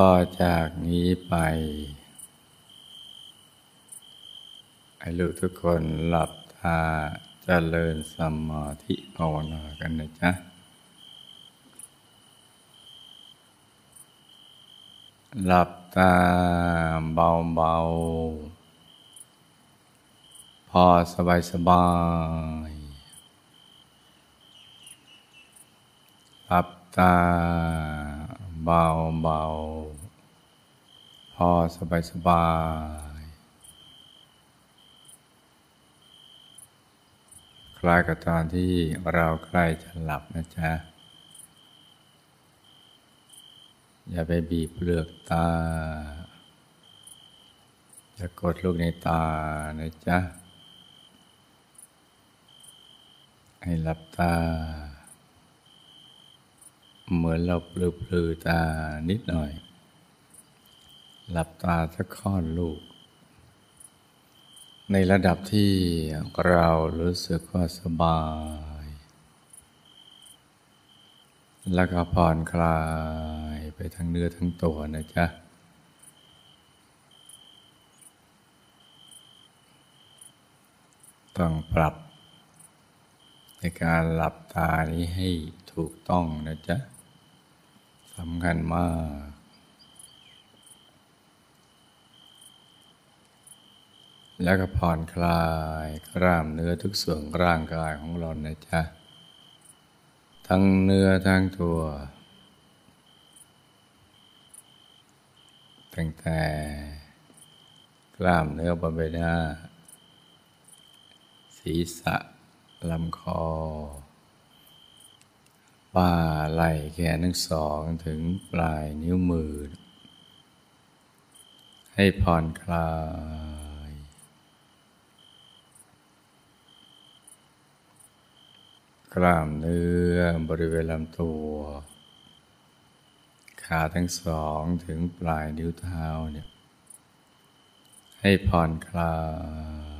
ต่อจากนี้ไปให้ลูกทุกคนหลับตาจเจริญสมาธิภาวนากันนะจ๊ะ หลับตาเบาๆ พอสบายสบายหลับตา เบาเบาพอสบายสบาย คล้ายกับตอนที่เราใกล้จะหลับนะจ๊ะ อย่าไปบีบเปลือกตา อย่ากดลูกในตานะจ๊ะ ให้หลับตา เหมือนเราปลือปลือตานิดหน่อย หลับตาสักค่อนลูก ในระดับที่เรารู้สึกว่าสบาย แล้วก็ผ่อนคลายไปทั้งเนื้อทั้งตัวนะจ๊ะต้องปรับในการหลับตานี้ให้ถูกต้องนะจ๊ะ สำคัญมาก แล้วก็ผ่อนคลายกล้ามเนื้อทุกส่วนร่างกายของเรานะจ๊ะ ทั้งเนื้อทั้งตัว ตั้งแต่กล้ามเนื้อบนใบหน้า ศีรษะลำคอ บ่าไหล่แขนทั้งสองถึงปลายนิ้วมือ ให้ผ่อนคลาย กล้ามเนื้อบริเวณลำตัว ขาทั้งสองถึงปลายนิ้วเท้าเนี่ยให้ผ่อนคลาย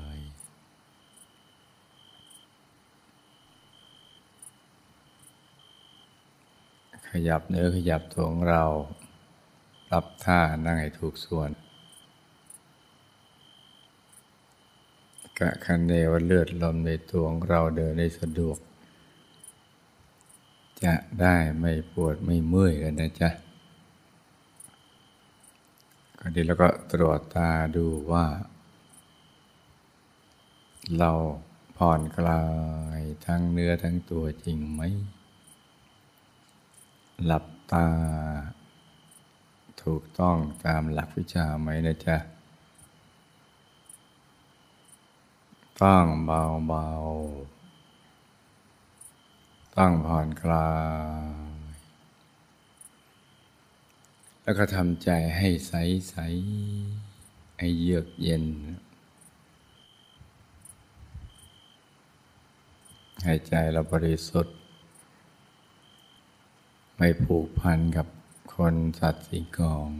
ขยับเนื้อขยับตัวของเรา ปรับท่านั่งให้ถูกส่วนกะคันเนวเลือดลมในตัวของเราเดินได้สะดวก จะได้ไม่ปวดไม่เมื่อยกันนะจ๊ะก็ดีแล้วก็ตรวจตาดูว่า เราผ่อนคลายทั้งเนื้อทั้งตัวจริงไหม หลับตา ถูกต้องตามหลักวิชาไหมนะจ๊ะ ตั้งเบาเบาต้งผ่อนคลาย แล้วก็ทำใจให้ใสใสให้เยือกเย็น ให้ใจเราบริสุทธิ์ ไม่ผูกพันกับคนสัตว์สิ่งของ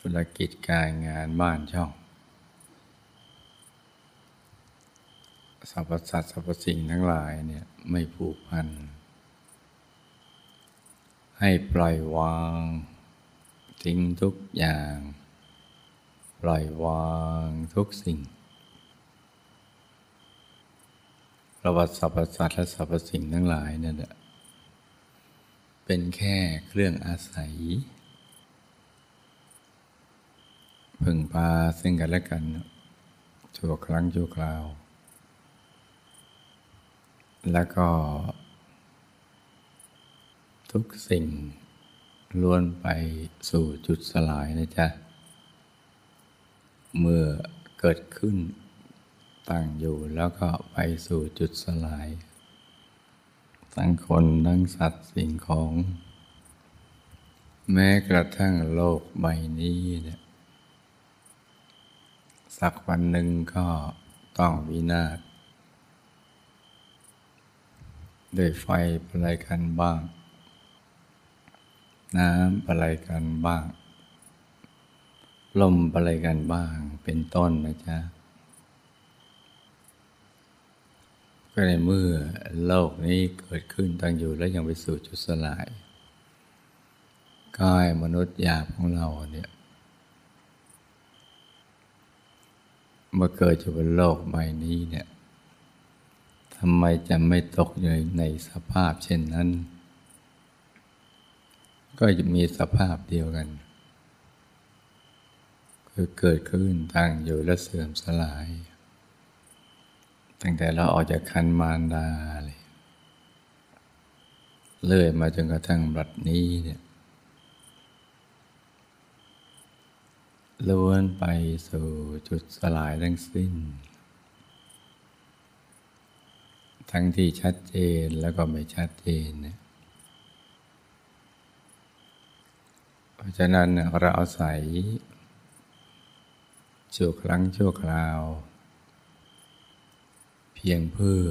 ธุรกิจการงานบ้านช่องสรรพสัตว์สรรพสิ่งทั้งหลายเนี่ยไม่ผูกพัน ให้ปล่อยวางทิ้งทุกอย่าง ปล่อยวางทุกสิ่ง ประวัติสรรพสัตว์และสรรพสิ่งทั้งหลายนั่นแหละเป็นแค่เครื่องอาศัย พึ่งพาซึ่งกันและกันชั่วครั้งชั่วคราว แล้วก็ ทุกสิ่งล้วนไปสู่จุดสลายนะจ๊ะ เมื่อเกิดขึ้น ตั้งอยู่แล้วก็ไปสู่จุดสลาย ทั้งคนทั้งสัตว์สิ่งของ แม้กระทั่งโลกใบนี้เนี่ยสักวันหนึ่งก็ต้องวินาศด้วยไฟอะไรกันบ้าง น้ำอะไรกันบ้าง ลมอะไรกันบ้างเป็นต้นนะจ๊ะ ก็ในเมื่อโลกนี้เกิดขึ้นตั้งอยู่แล้วยังไปสู่จุดสลายกายมนุษย์หยาบของเราเนี่ยมื่อเกิดอยู่บนโลกใบนี้เนี่ยทำไมจะไม่ตกอยู่ในสภาพเช่นนั้น ก็จะมีสภาพเดียวกัน คือเกิดขึ้นตั้งอยู่และเสื่อมสลาย ตั้งแต่เราออกจากคันมารดาเลยเลื่อยมาจนกระทั่งบัดนี้เนี่ยล้วนไปสู่จุดสลายทั้งสิ้น ทั้งที่ชัดเจนแล้วก็ไม่ชัดเจนเนี่ยเพราะฉะนั้นเราเอาศัยชั่วครั้งชั่วคราว พียงเพื่อ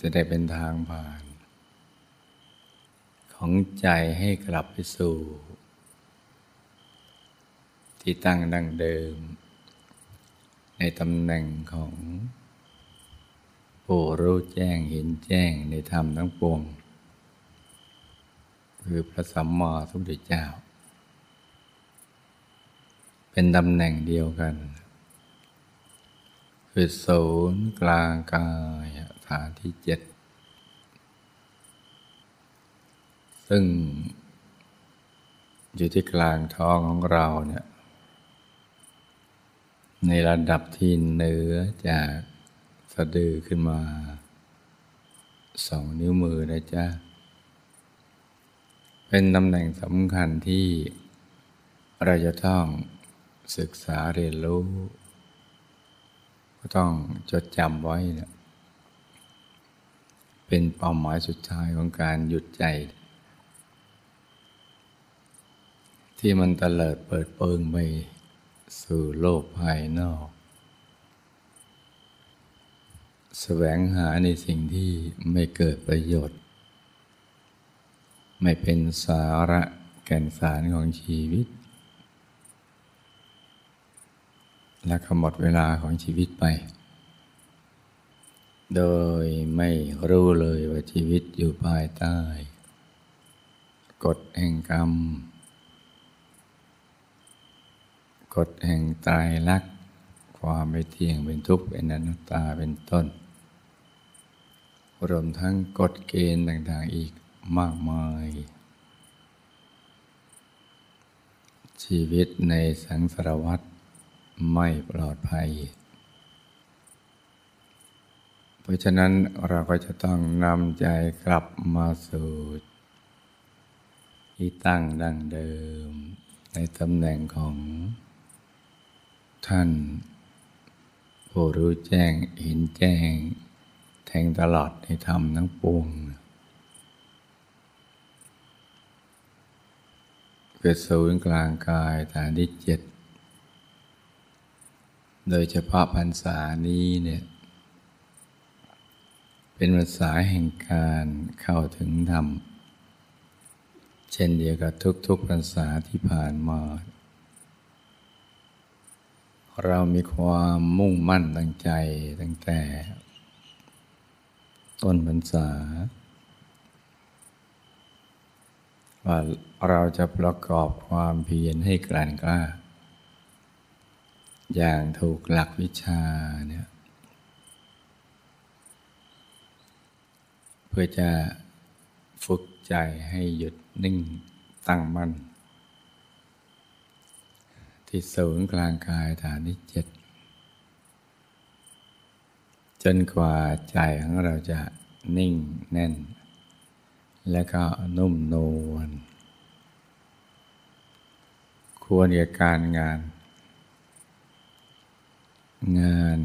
จะได้เป็นทางผ่าน ของใจให้กลับไปสู่ ที่ตั้งดังเดิม ในตำแหน่งของผู้รู้แจ้งเห็นแจ้งในธรรมทั้งปวง คือพระสัมมาสัมพุทธเจ้า เป็นตำแหน่งเดียวกัน คือศูนย์กลางกายฐานที่เจ็ด ซึ่ง อยู่ที่กลางท้องของเราเนี่ย ในระดับที่เหนือจากสะดือขึ้นมาสองนิ้วมือนะจ๊ะ เป็นตำแหน่งสำคัญที่เราจะต้องศึกษาเรียนรู้ ก็ต้องจดจำไว้นะเป็นเป้าหมายสุดท้ายของการหยุดใจ ที่มันตะเลิดเปิดเปิงไปสู่โลกภายนอกแสวงหาในสิ่งที่ไม่เกิดประโยชน์ ไม่เป็นสาระแก่นสารของชีวิต และขหมดเวลาของชีวิตไป โดยไม่รู้เลยว่าชีวิตอยู่ภายใต้ กฎแห่งกรรม กฎแห่งตายรัก ความไม่เที่ยงเป็นทุกข์เป็นอนัตตาเป็นต้น รวมทั้งกฎเกณฑ์ต่างๆอีกมากมายชีวิตในสังสารวัฏ ไม่ปลอดภัย เพราะฉะนั้นเราก็จะต้องนำใจกลับมาสู่ที่ตั้งดั้งเดิม ในตำแหน่งของท่าน ผู้รู้แจ้งเห็นแจ้ง แทงตลอดในธรรมทั้งปวงเกิดศูนย์กลางกายฐานที่เจ็ด โดยเฉพาะพรรษานี้เนี่ยเป็นภาษาแห่งการเข้าถึงธรรม เช่นเดียวกับทุกๆพรรษาที่ผ่านมา เรามีความมุ่งมั่นตั้งใจตั้งแต่ ต้นพรรษา ว่าเราจะประกอบความเพียรให้กลั่นกล้า อย่างถูกหลักวิชาเนี่ยเพื่อจะฝึกใจให้หยุดนิ่งตั้งมั่น ที่ศูนย์กลางกายฐานที่เจ็ดจนกว่าใจของเราจะนิ่งแน่น และก็นุ่มนวลควรกับการงาน งาน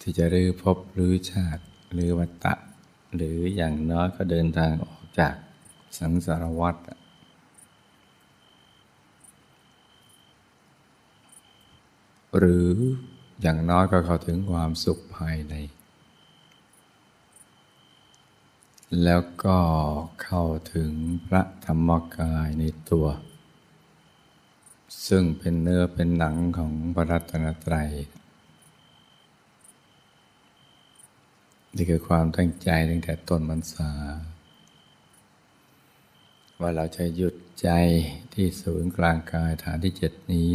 ที่จะรื้อพบรื้อชาติหรือวัตตะ หรืออย่างน้อยก็เดินทางออกจากสังสารวัฏหรืออย่างน้อยก็เข้าถึงความสุขภายใน แล้วก็เข้าถึงพระธรรมกายในตัว ซึ่งเป็นเนื้อเป็นหนังของพระรัตนตรัยนี่คือความตั้งใจตั้งแต่ต้นมรรษาว่าเราจะหยุดใจที่ศูนย์กลางกายฐานที่เจ็ดนี้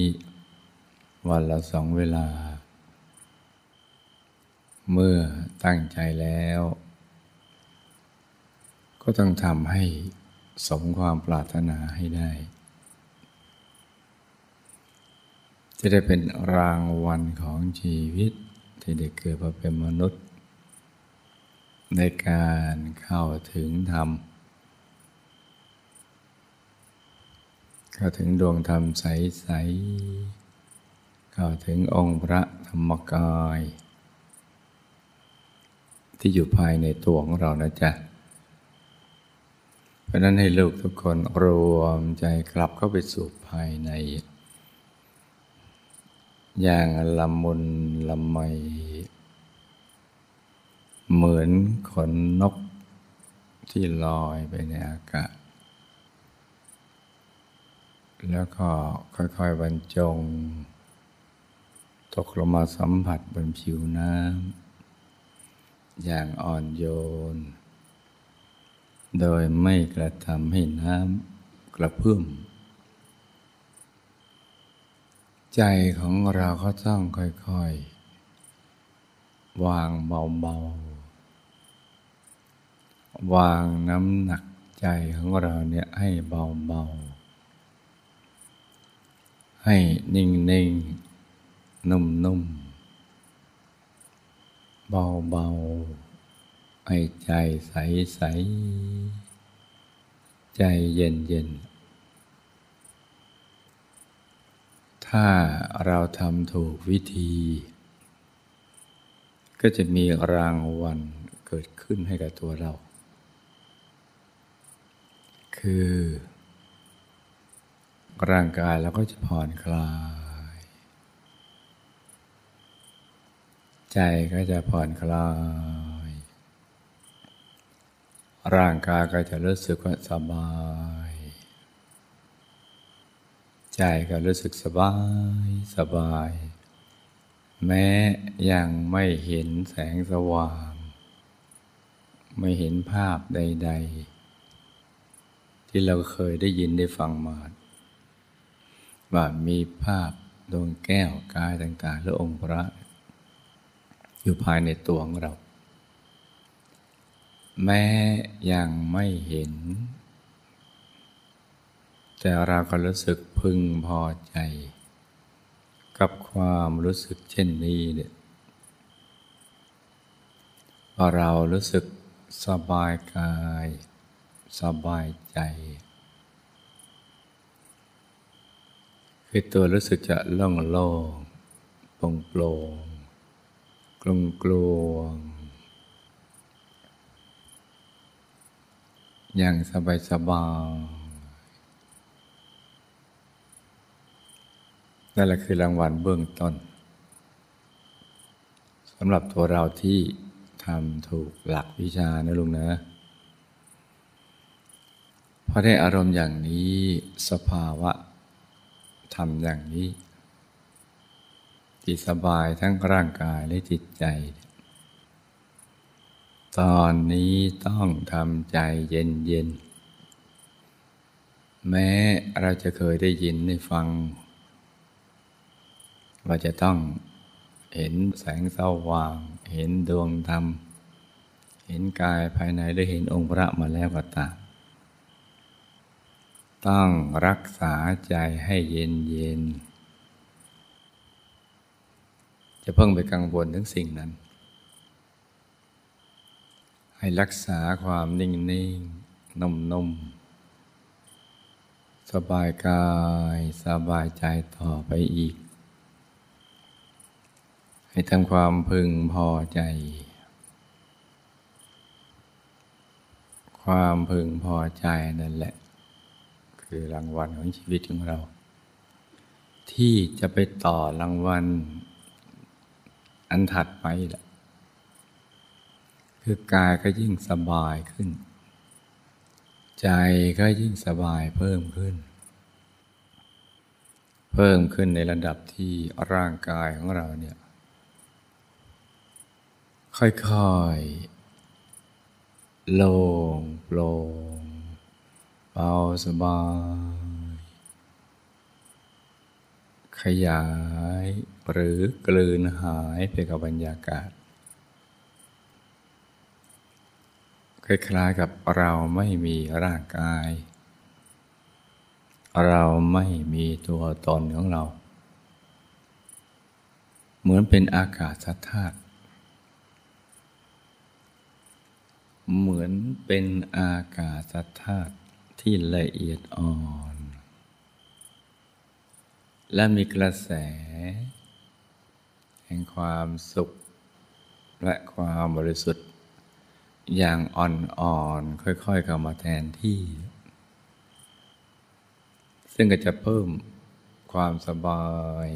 วันละสองเวลา เมื่อตั้งใจแล้ว ก็ต้องทำให้สมความปรารถนาให้ได้ จะได้เป็นรางวัลของชีวิต ที่ได้เกิดมาเป็นมนุษย์ ในการเข้าถึงธรรม เข้าถึงดวงธรรมใส ๆ เข้าถึงองค์พระธรรมกาย ที่อยู่ภายในตัวของเรานะจ๊ะเพราะนั้นให้ลูกทุกคนรวมใจกลับเข้าไปสู่ภายใน อย่างละมุนละไม เหมือนขนนกที่ลอยไปในอากาศ แล้วก็ค่อยๆบรรจง ตกลงมาสัมผัสบนผิวน้ำ อย่างอ่อนโยน โดยไม่กระทำให้น้ำกระเพื่อม ใจของเราก็ต้องค่อยๆ วางเบาๆ วางน้ำหนักใจของเราเนี่ยให้เบาๆ ให้นิ่งนิ่งนุ่มนุ่มเบาเบาให้ใจใสใสใจเย็นเย็น ถ้าเราทำถูกวิธี ก็จะมีรางวัลเกิดขึ้นให้กับตัวเรา คือ ร่างกายเราก็จะผ่อนคลาย ใจก็จะผ่อนคลาย ร่างกายก็จะรู้สึกว่าสบาย ใจก็รู้สึกสบายสบาย แม้ยังไม่เห็นแสงสว่าง ไม่เห็นภาพใด ๆ ที่เราเคยได้ยินได้ฟังมาว่ามีภาพดวงแก้วกายต่างๆหรือองค์พระ อยู่ภายในตัวของเรา แม้ยังไม่เห็น แต่เราก็รู้สึกพึงพอใจ กับความรู้สึกเช่นนี้เนี่ยพอเรารู้สึกสบายกาย สบายใจ คือตัวรู้สึกจะล่องโล่งโปร่งโปร่งกลงกลวงอย่างสบายสบาย นั่นแหละคือรางวัลเบื้องต้นสำหรับตัวเราที่ทำถูกหลักวิชานะลุงนะพอได้อารมณ์อย่างนี้สภาวะทำอย่างนี้จิตสบายทั้งร่างกายและจิตใจ ตอนนี้ต้องทำใจเย็นเย็นแม้เราจะเคยได้ยินได้ฟัง ว่าจะต้องเห็นแสงสว่าง เห็นดวงธรรม เห็นกายภายในหรือเห็นองค์พระมาแล้วก็ตามต้องรักษาใจให้เย็นเย็น จะเพิ่งไปกังวลถึงสิ่งนั้น ให้รักษาความนิ่งนิ่งนุ่มนุ่มสบายกายสบายใจต่อไปอีก ให้ทำความพึงพอใจ ความพึงพอใจนั่นแหละ คือรางวัลของชีวิตของเรา ที่จะไปต่อรางวัลอันถัดไปแหละคือกายก็ยิ่งสบายขึ้น ใจก็ยิ่งสบายเพิ่มขึ้น เพิ่มขึ้นในระดับที่ร่างกายของเราเนี่ย ค่อยๆ โล่งโปร่งเบาสบาย ขยายหรือกลืนหายไปกับบรรยากาศ คล้ายๆกับเราไม่มีร่างกาย เราไม่มีตัวตนของเรา เหมือนเป็นอากาศธาตุ เหมือนเป็นอากาศธาตุที่ละเอียดอ่อน และมีกระแส แห่งความสุข และความบริสุทธิ์ อย่างอ่อนๆค่อยๆเข้ามาแทนที่ ซึ่งก็จะเพิ่มความสบาย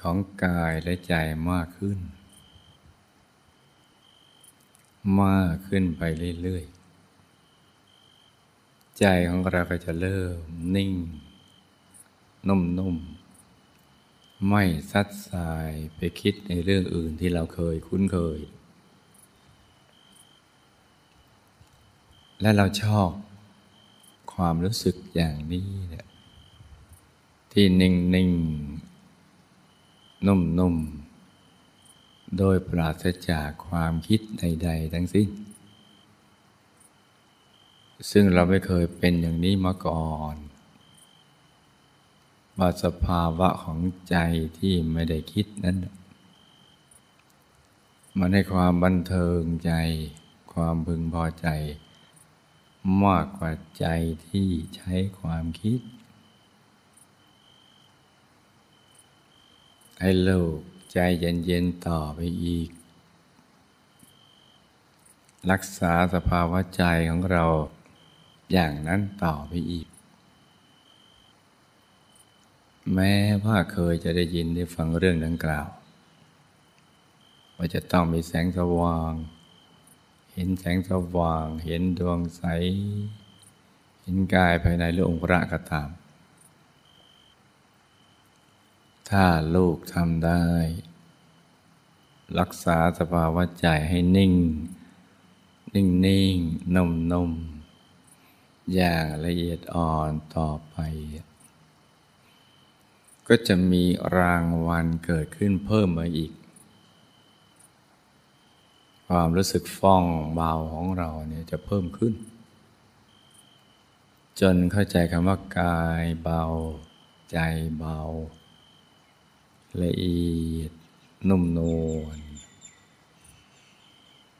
ของกายและใจมากขึ้น มากขึ้นไปเรื่อยๆ ใจของเราก็จะเริ่มนิ่ง นุ่มๆ ไม่ซัดสายไปคิดในเรื่องอื่นที่เราเคยคุ้นเคย และเราชอบความรู้สึกอย่างนี้เนี่ยที่นิ่ง ๆ นุ่ม ๆ โดยปราศจากความคิดใด ๆ ทั้งสิ้น ซึ่งเราไม่เคยเป็นอย่างนี้มาก่อนว่าสภาวะของใจที่ไม่ได้คิดนั้น มันให้ความบันเทิงใจ ความพึงพอใจ มากกว่าใจที่ใช้ความคิด ให้โลก ใจเย็นๆต่อไปอีก รักษาสภาวะใจของเราอย่างนั้นต่อไปอีก แม้ว่าเคยจะได้ยินได้ฟังเรื่องดังกล่าว ว่าจะต้องมีแสงสว่าง เห็นแสงสว่าง เห็นดวงใส เห็นกายภายในหรือองค์พระก็ตาม ถ้าลูกทำได้ รักษาสภาวะใจให้นิ่ง นิ่งนิ่งนุ่มนุ่มอย่างละเอียดอ่อนต่อไป ก็จะมีรางวัลเกิดขึ้นเพิ่มมาอีก ความรู้สึกฟ่องเบาของเราเนี่ยจะเพิ่มขึ้น จนเข้าใจคำว่ากายเบา ใจเบา ละเอียด นุ่มนวล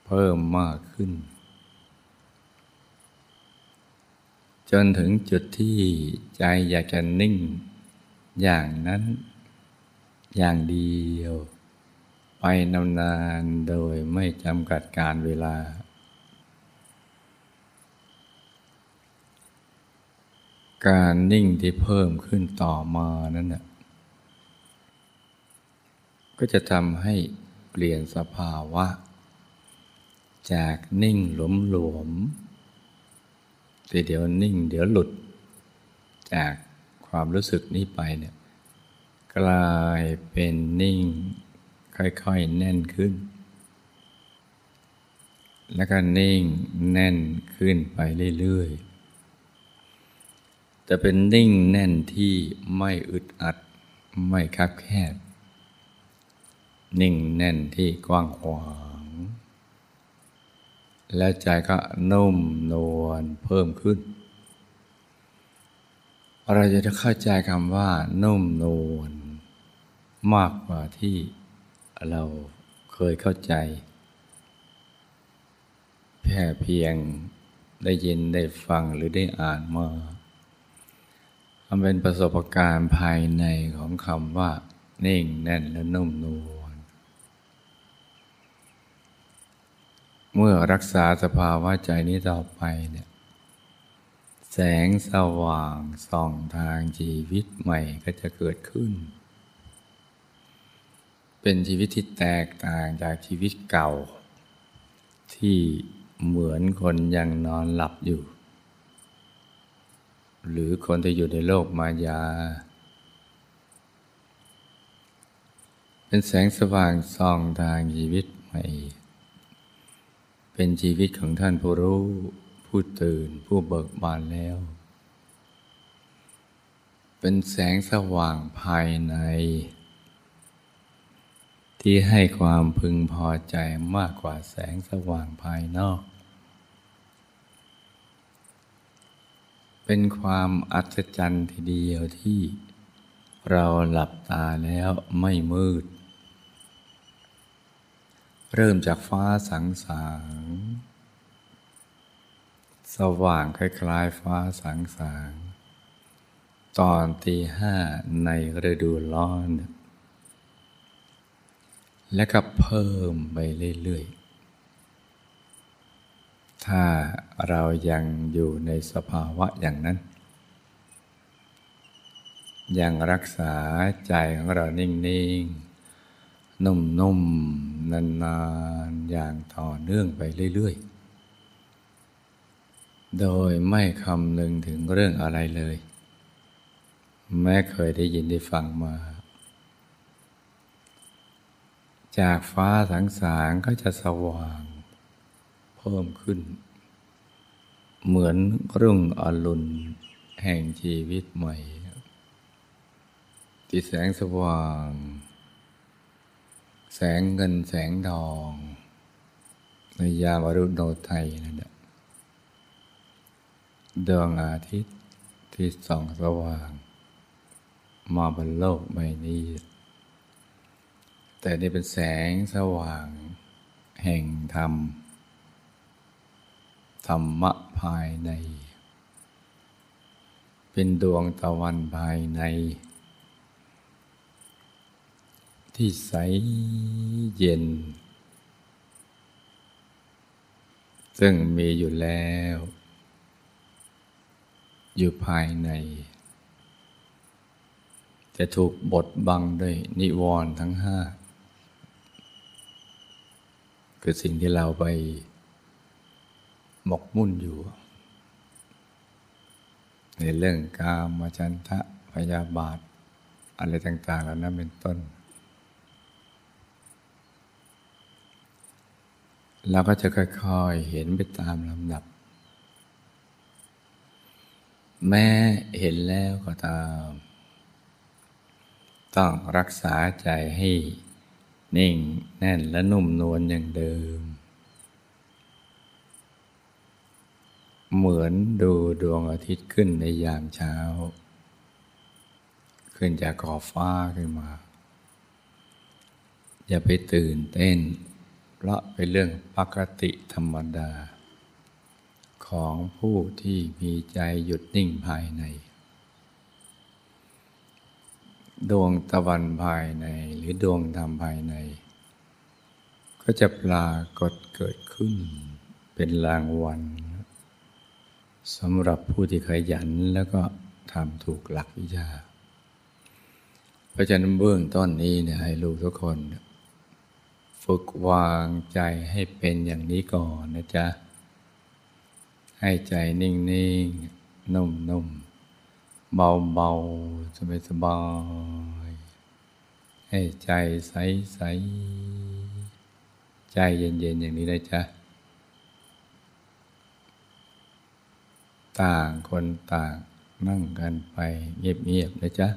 เพิ่มมากขึ้น จนถึงจุดที่ใจอยากจะนิ่ง อย่างนั้น อย่างเดียว ไปนานๆโดยไม่จำกัดการเวลาการนิ่งที่เพิ่มขึ้นต่อมานั้นนะ ก็จะทำให้เปลี่ยนสภาวะ จากนิ่งหลวมหลวมแต่เดี๋ยวนิ่งเดี๋ยวหลุด จากความรู้สึกนี้ไปเนี่ยกลายเป็นนิ่ง ค่อยๆแน่นขึ้น แล้วก็นิ่งแน่นขึ้นไปเรื่อยๆจะเป็นนิ่งแน่นที่ไม่อึดอัดไม่คับแคบ นิ่งแน่นที่กว้างขวาง และใจก็นุ่มนวลเพิ่มขึ้น เราจะเข้าใจคำว่า นุ่มนวลมากกว่าที่เราเคยเข้าใจ แค่เพียงได้ยินได้ฟังหรือได้อ่านมามันเป็นประสบการณ์ภายในของคำว่า นิ่งแน่นและนุ่มนวล เมื่อรักษาสภาวะใจนี้ต่อไปเนี่ยแสงสว่างส่องทางชีวิตใหม่ก็จะเกิดขึ้น เป็นชีวิตที่แตกต่างจากชีวิตเก่า ที่เหมือนคนยังนอนหลับอยู่ หรือคนที่อยู่ในโลกมายา เป็นแสงสว่างส่องทางชีวิตใหม่ เป็นชีวิตของท่านผู้รู้ผู้ตื่นผู้เบิกบานแล้ว เป็นแสงสว่างภายใน ที่ให้ความพึงพอใจมากกว่าแสงสว่างภายนอก เป็นความอัศจรรย์ทีเดียวที่เราหลับตาแล้วไม่มืด เริ่มจากฟ้าสังสาง สว่างคล้ายๆฟ้าสังสาง ตอนตีห้าในฤดูร้อน และก็เพิ่มไปเรื่อยๆ ถ้าเรายังอยู่ในสภาวะอย่างนั้น ยังรักษาใจของเรานิ่ง ๆ นุ่มๆนานๆ อย่างต่อเนื่องไปเรื่อยๆ โดยไม่คำนึงถึงเรื่องอะไรเลย แม้เคยได้ยินได้ฟังมา จากฟ้าสังสารก็จะสว่าง เพิ่มขึ้น เหมือนรุ่งอรุณแห่งชีวิตใหม่ ที่แสงสว่าง แสงเงินแสงทอง ในยามอรุณโนไทยนั่นแหละดวงอาทิตย์ที่ส่องสว่าง มาบนโลกใบนี้ แต่นี่เป็นแสงสว่าง แห่งธรรม ธรรมะภายใน เป็นดวงตะวันภายใน ที่ใสเย็น ซึ่งมีอยู่แล้ว อยู่ภายใน จะถูกบดบังด้วยนิวรณ์ทั้งห้า คือสิ่งที่เราไปหมกมุ่นอยู่ ในเรื่องกามฉันทะพยาบาท อะไรต่างๆเหล่านั้นเป็นต้น เราก็จะค่อยๆเห็นไปตามลำดับ แม้เห็นแล้วก็ตาม ต้องรักษาใจให้นิ่งแน่นและนุ่มนวลอย่างเดิม เหมือนดูดวงอาทิตย์ขึ้นในยามเช้า ขึ้นจากขอบฟ้าขึ้นมา อย่าไปตื่นเต้น เพราะเป็นเรื่องปกติธรรมดา ของผู้ที่มีใจหยุดนิ่งภายใน ดวงตะวันภายในหรือดวงธรรมภายใน ก็จะปรากฏเกิดขึ้นเป็นรางวัลสำหรับผู้ที่ขยันแล้วก็ทำถูกหลักวิชา เพราะฉะนั้นเบื้องต้นนี้เนี่ยให้ลูกทุกคน ฝึกวางใจให้เป็นอย่างนี้ก่อนนะจ๊ะ ให้ใจนิ่งๆ นุ่มๆ เบาๆ สบายๆ ให้ใจใสๆ ใจเย็นๆ อย่างนี้นะจ๊ะ ต่างคนต่างนั่งกันไปเงียบๆ นะจ๊ะ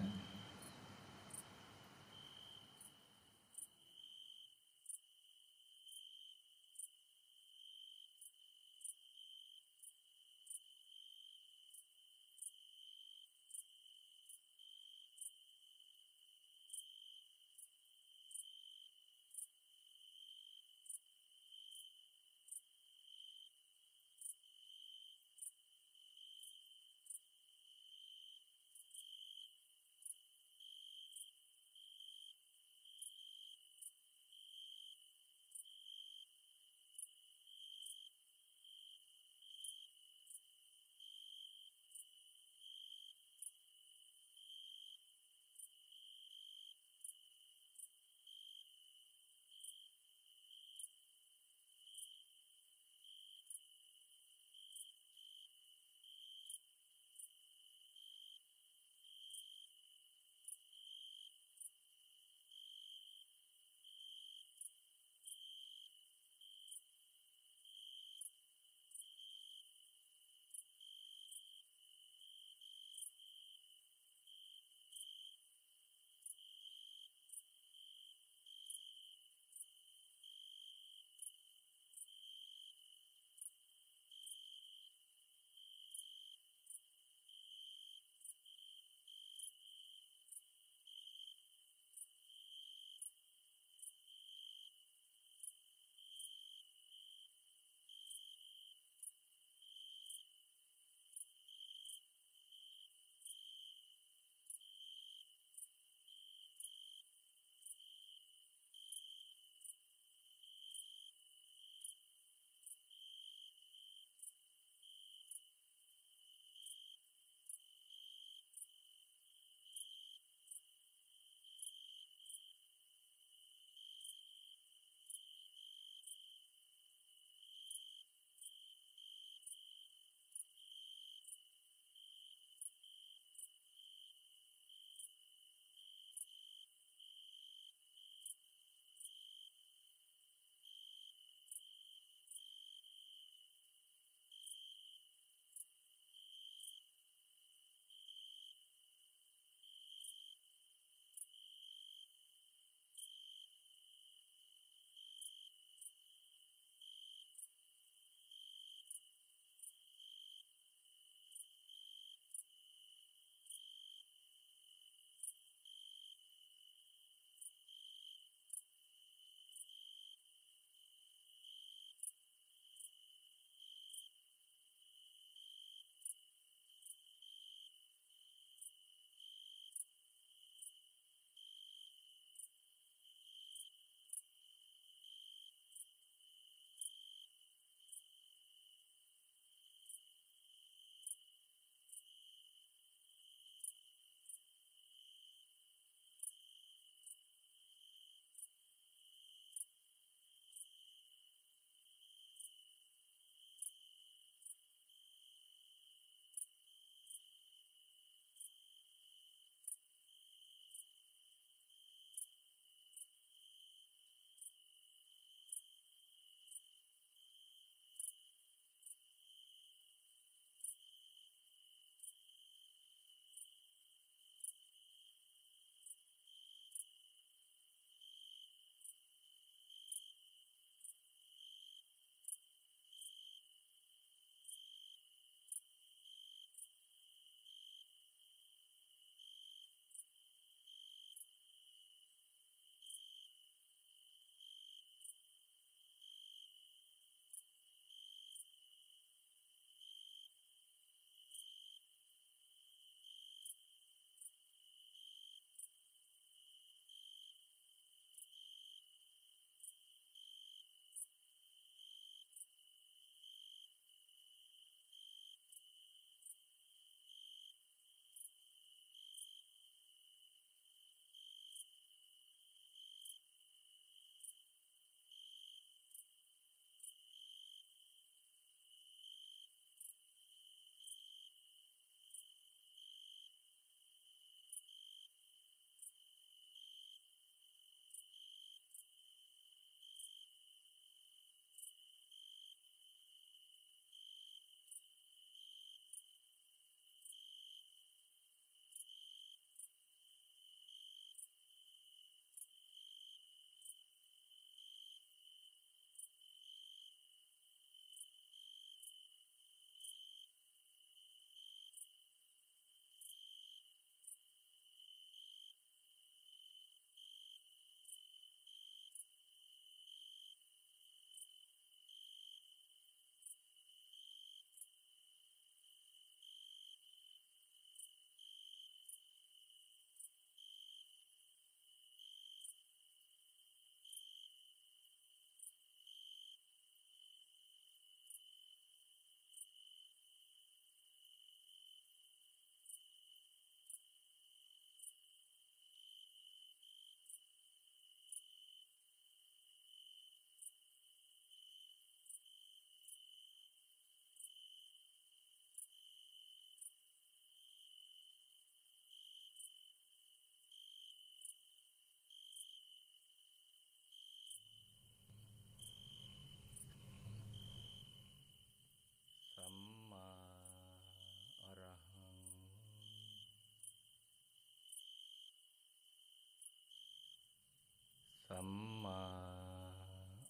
มมา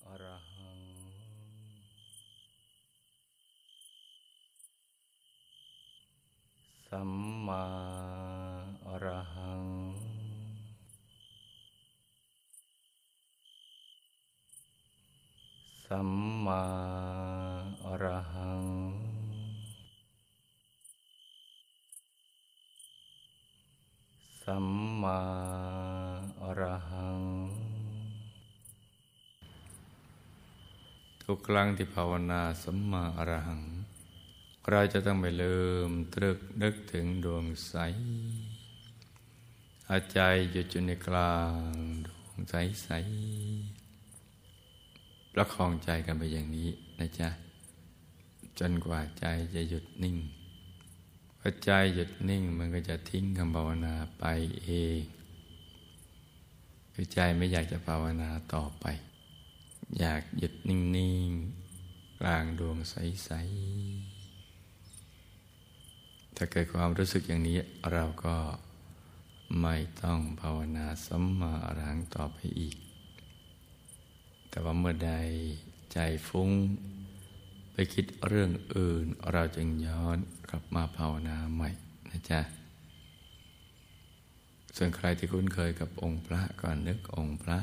อรหัง สัมมาอรหัง สัมมาอรหัง ทุกครั้งที่ภาวนาสัมมาอรหัง เราจะต้องไปเริ่มตรึกนึกถึงดวงใสอาใจหยุดอยู่ในกลางดวงใสใสประคองใจกันไปอย่างนี้นะจ๊ะ จนกว่าใจจะหยุดนิ่งพอใจหยุดนิ่งมันก็จะทิ้งคำภาวนาไปเองคือใจไม่อยากจะภาวนาต่อไป อยากหยุดนิ่ง ๆ กลางดวงใส ๆ ถ้าเกิดความรู้สึกอย่างนี้เราก็ไม่ต้องภาวนาสัมมาอรังต่อไปอีก แต่ว่าเมื่อใดใจฟุ้ง ไปคิดเรื่องอื่น เราจึงย้อนกลับมาภาวนาใหม่นะจ๊ะ ส่วนใครที่คุ้นเคยกับองค์พระก่อนนึกองค์พระ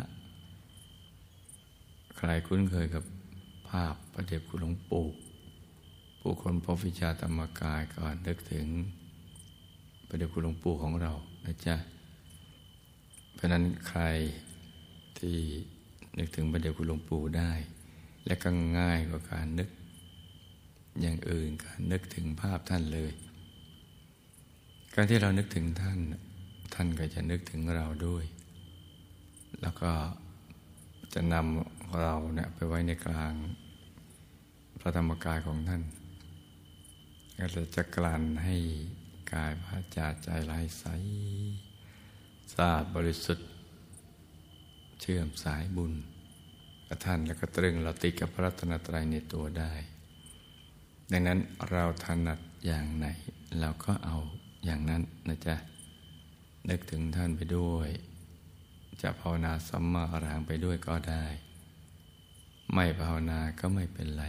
ใครคุ้นเคยกับภาพประเด็บคุณหลวงปู่ผู้คนพบวิชาธรรมกายก่อนนึกถึงพระเดชคุณหลวงปู่ของเรานะจ๊ะเพราะนั้นใครที่นึกถึงพระเดชคุณหลวงปู่ได้ และก็ง่ายกว่าการนึก อย่างอื่นการนึกถึงภาพท่านเลย การที่เรานึกถึงท่าน ท่านก็จะนึกถึงเราด้วย แล้วก็จะนำ เราเนี่ยไปไว้ในกลางพระธรรมกายของท่านก็จะกลั่นให้กายวาจาใจลายใสสะอาดบริสุทธิ์ เชื่อมสายบุญกับท่านแล้วก็ตรึงเราติดกับพระรัตนตรัยในตัวได้ ดังนั้นเราถนัดอย่างไหน เราก็เอาอย่างนั้นนะจ๊ะ นึกถึงท่านไปด้วย จะภาวนาสัมมาอรหังไปด้วยก็ได้ ไม่ภาวนาก็ไม่เป็นไร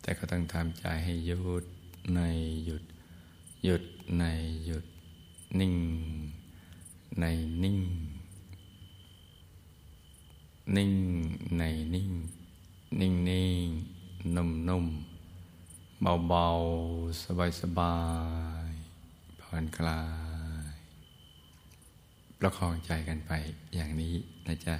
แต่ก็ต้องทำใจให้หยุดในหยุด หยุดในหยุด นิ่ง ในนิ่ง นิ่งในนิ่ง นิ่งนิ่งนุ่มนุ่มเบาเบาสบายสบายผ่อนคลาย ประคองใจกันไปอย่างนี้นะจ๊ะ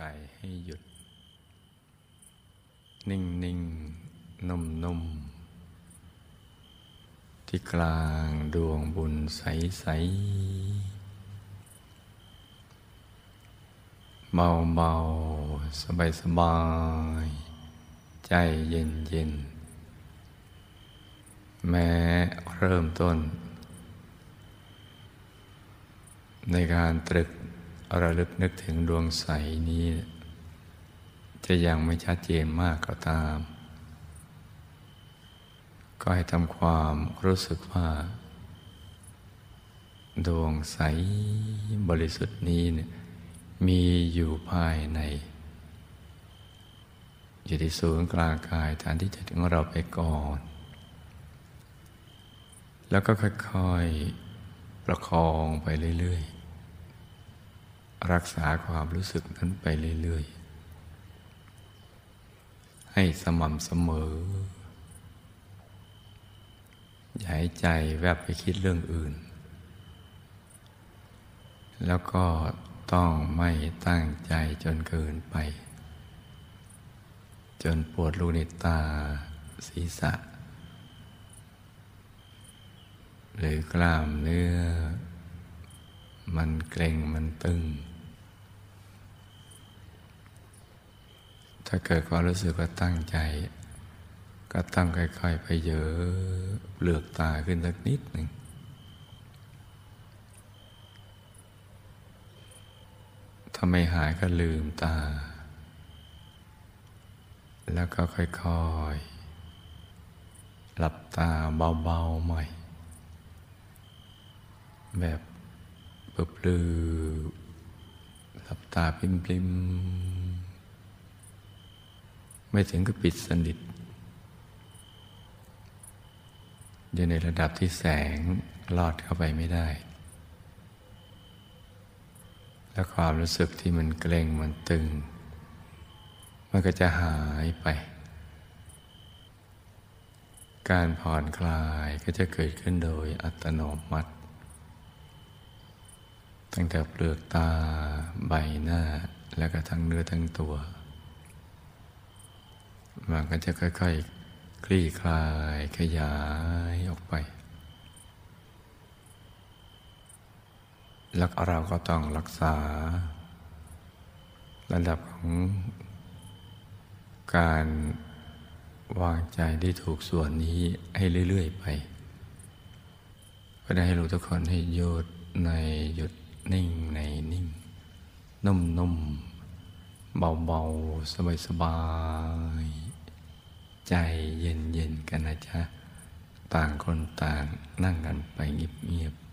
ใจให้หยุด นิ่งนิ่งนุ่มนุ่มที่กลางดวงบุญใสใสเบาเบาสบายสบาย ใจเย็นเย็น แม้เริ่มต้น ในการตรึก ระลึกนึกถึงดวงใสนี้ จะยังไม่ชัดเจนมากก็ตาม ก็ให้ทำความรู้สึกว่า ดวงใสบริสุทธิ์นี้เนี่ยมีอยู่ภายใน อยู่ที่ศูนย์กลางกายฐานที่จะถึงเราไปก่อน แล้วก็ค่อยๆ ประคองไปเรื่อยๆ รักษาความรู้สึกนั้นไปเรื่อย ๆ ให้สม่ำเสมอ อย่าให้ใจแวบไปคิดเรื่องอื่น แล้วก็ต้องไม่ตั้งใจจนเกินไป จนปวดลูกในตาศีรษะ หรือกล้ามเนื้อ มันเกร็งมันตึง ถ้าเกิดความรู้สึกว่าตั้งใจ ก็ต้องค่อยๆ ไปเยอะเปลือกตาขึ้นสักนิดหนึ่งถ้าไม่หายก็ลืมตา แล้วก็ค่อยๆ หลับตาเบาๆใหม่ แบบ เปลือหลับตาปริมๆไม่ถึงกับปิดสนิทอยู่ในระดับที่แสงลอดเข้าไปไม่ได้ และความรู้สึกที่มันเกร็งมันตึง มันก็จะหายไป การผ่อนคลายก็จะเกิดขึ้นโดยอัตโนมัติ ตั้งแต่เปลือกตาใบหน้า แล้วก็ทั้งเนื้อทั้งตัว มันก็จะค่อยๆคคลี่คลายขยายออกไป แล้วเราก็ต้องรักษา ระดับของการวางใจได้ถูกส่วนนี้ให้เรื่อย ๆ ไปก็ได้ให้รู้ทุกคนให้หยุดในหยุด นิ่งในนิ่ง นุ่มนุ่มเบาเบาสบายสบาย ใจเย็นเย็นกันนะจ๊ะ ต่างคนต่างนั่งกันไปเงียบๆ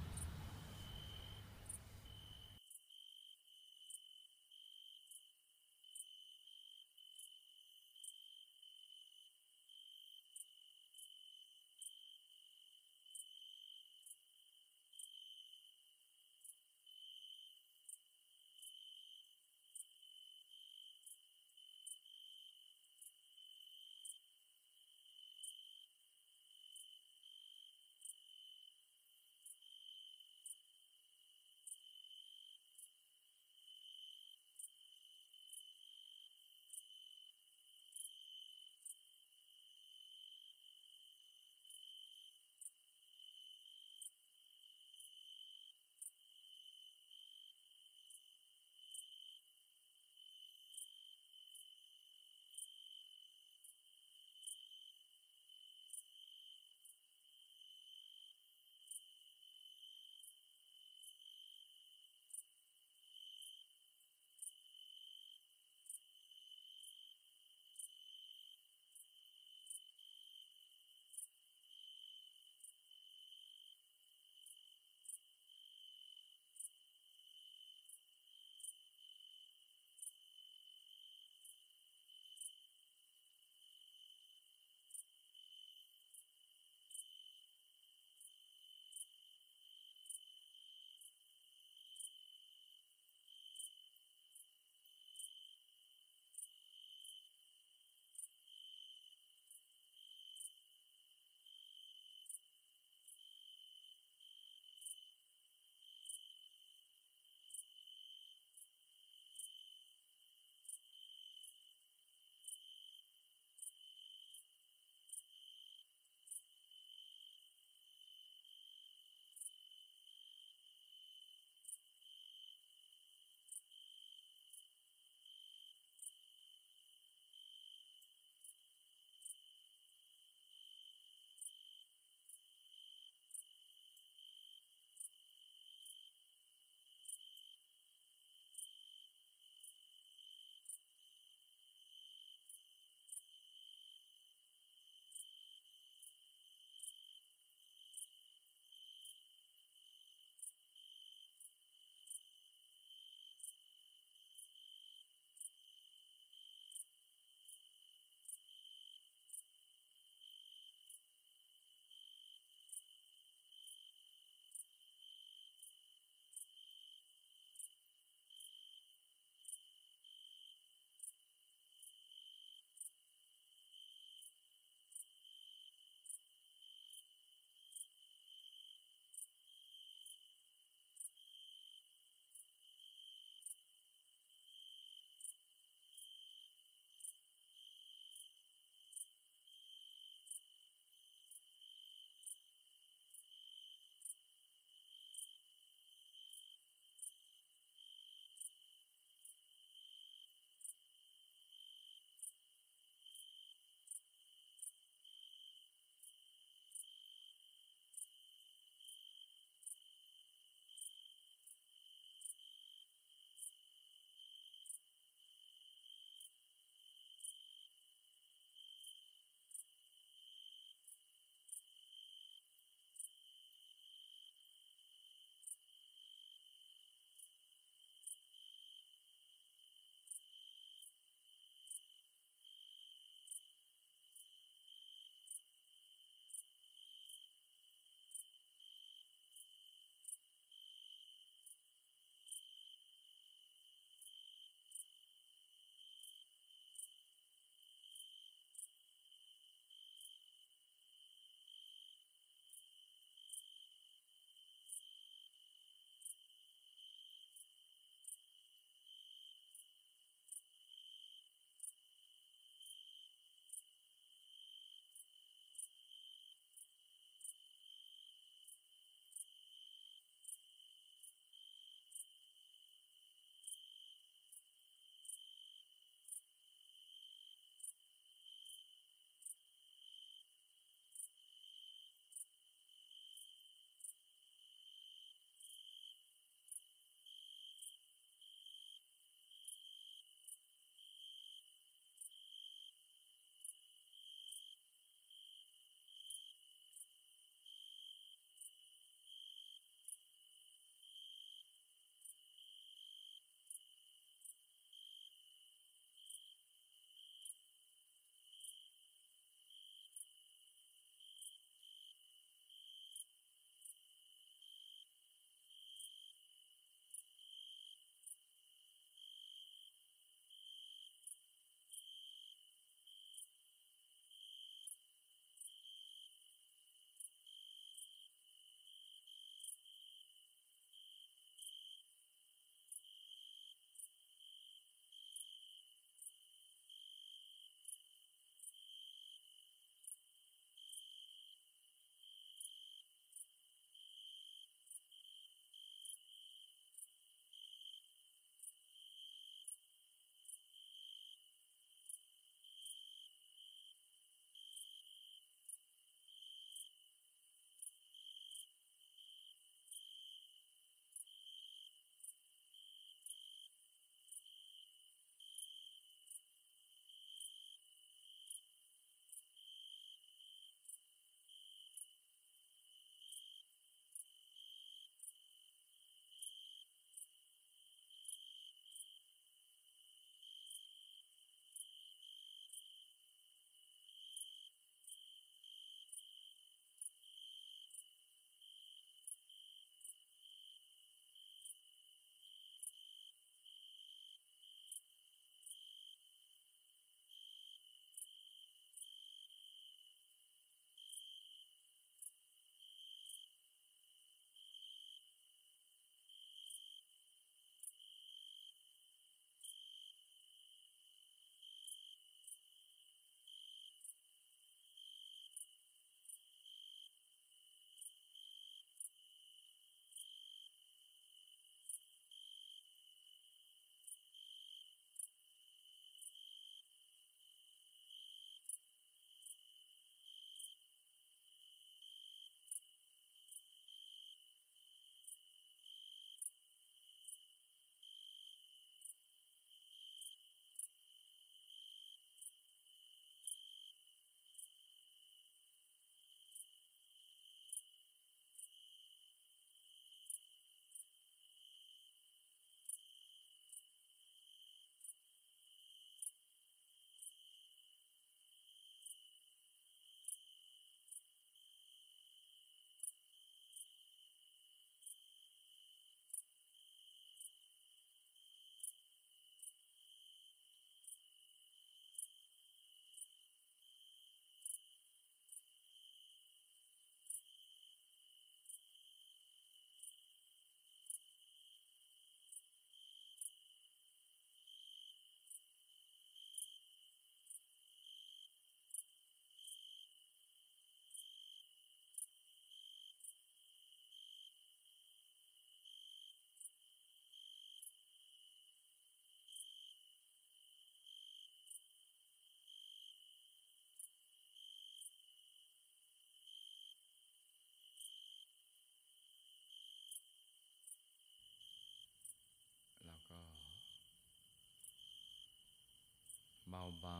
เบา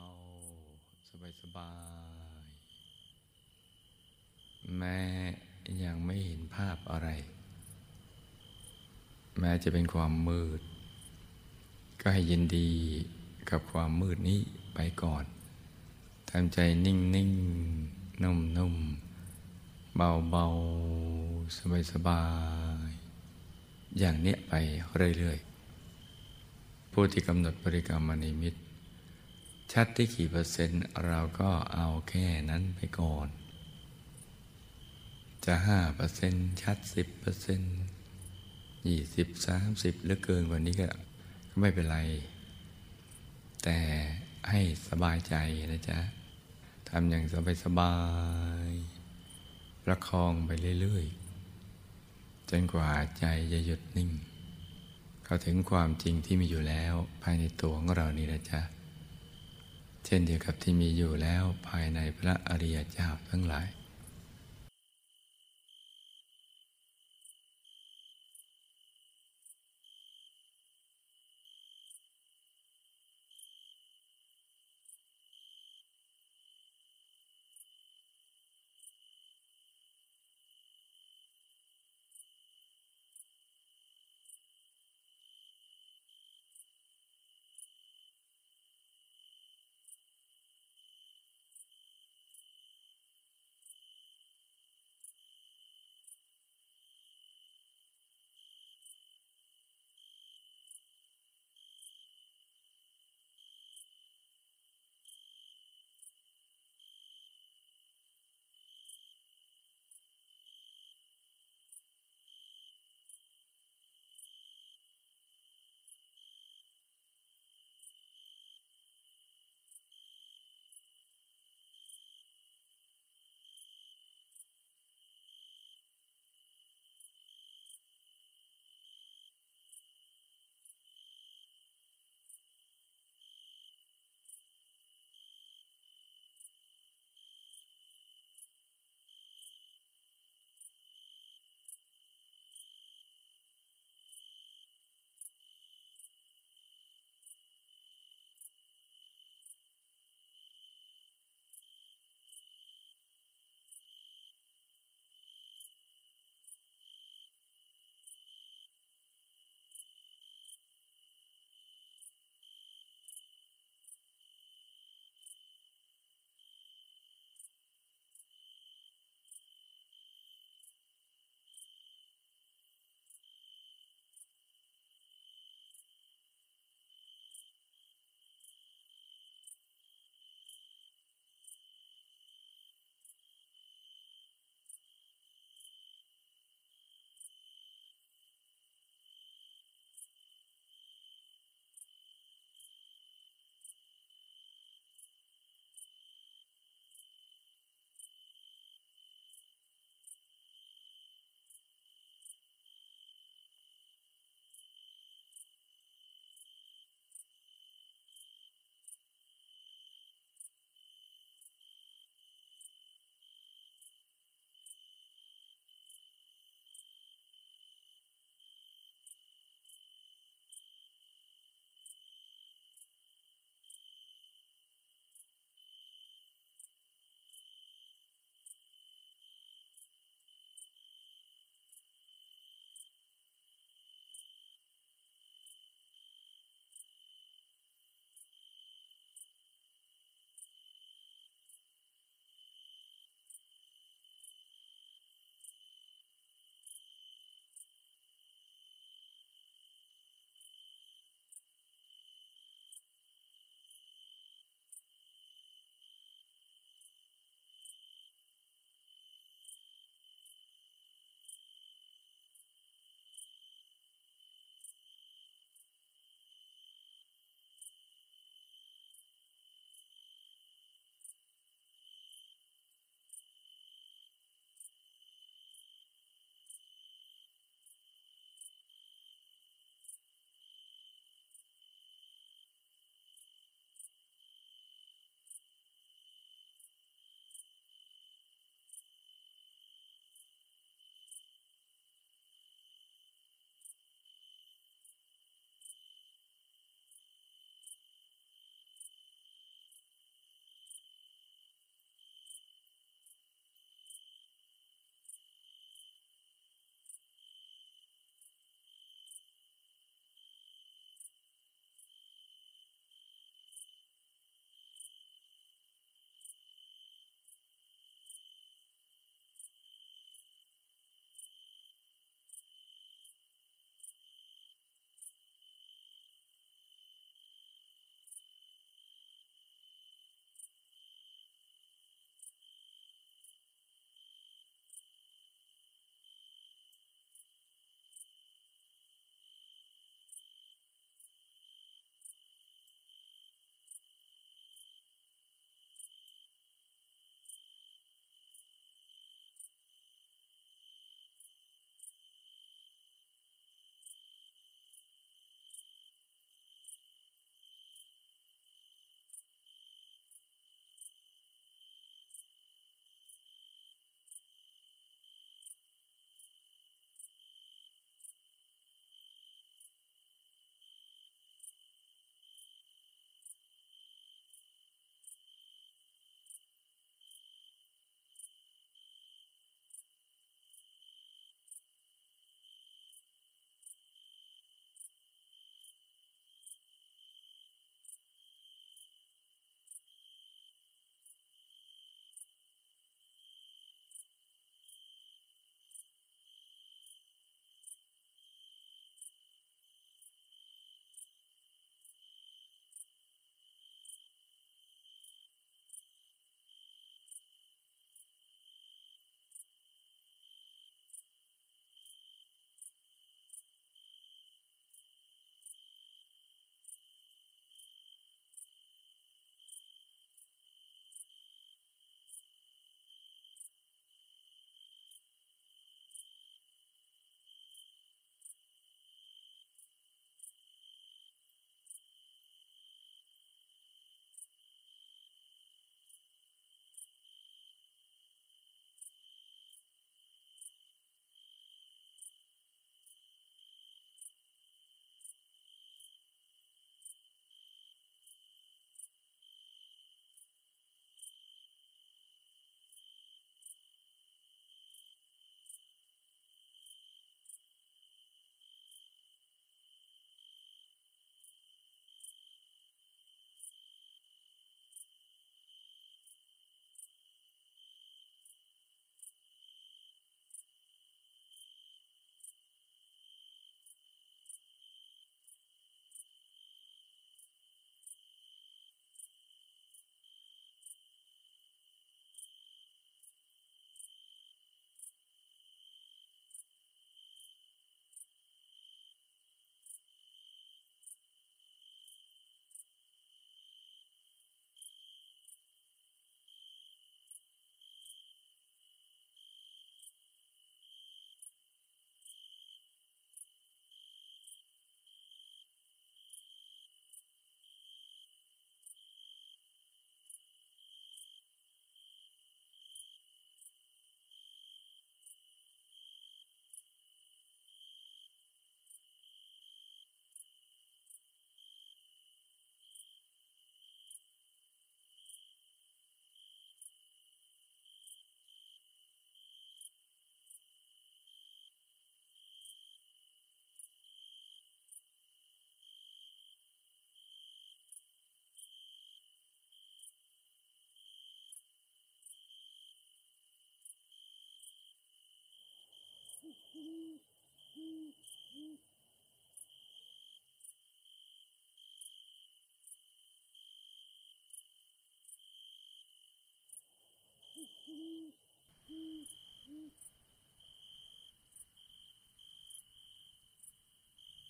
ๆ สบายๆ แม้ยังไม่เห็นภาพอะไร แม้จะเป็นความมืด ก็ให้ยินดีกับความมืดนี้ไปก่อนทำใจนิ่งๆนุ่มๆ เบาๆ สบายๆ อย่างเนี้ยไปเรื่อยๆ ผู้ที่กำหนดบริกรรมนิมิต ชัดที่กี่เปอร์เซ็นต์ เราก็เอาแค่นั้นไปก่อน จะห้าเปอร์เซ็นต์ชัดสิบเปอร์เซ็นต์ยี่สิบสามสิบหรือเกินกว่านี้ก็ไม่เป็นไร แต่ให้สบายใจนะจ๊ะทำอย่างสบายสบายประคองไปเรื่อยๆ จนกว่าใจจะหยุดนิ่ง เข้าถึงความจริงที่มีอยู่แล้วภายในตัวของเรานี่นะจ๊ะ เช่นเดียวกับที่มีอยู่แล้วภายในพระอริยเจ้าทั้งหลาย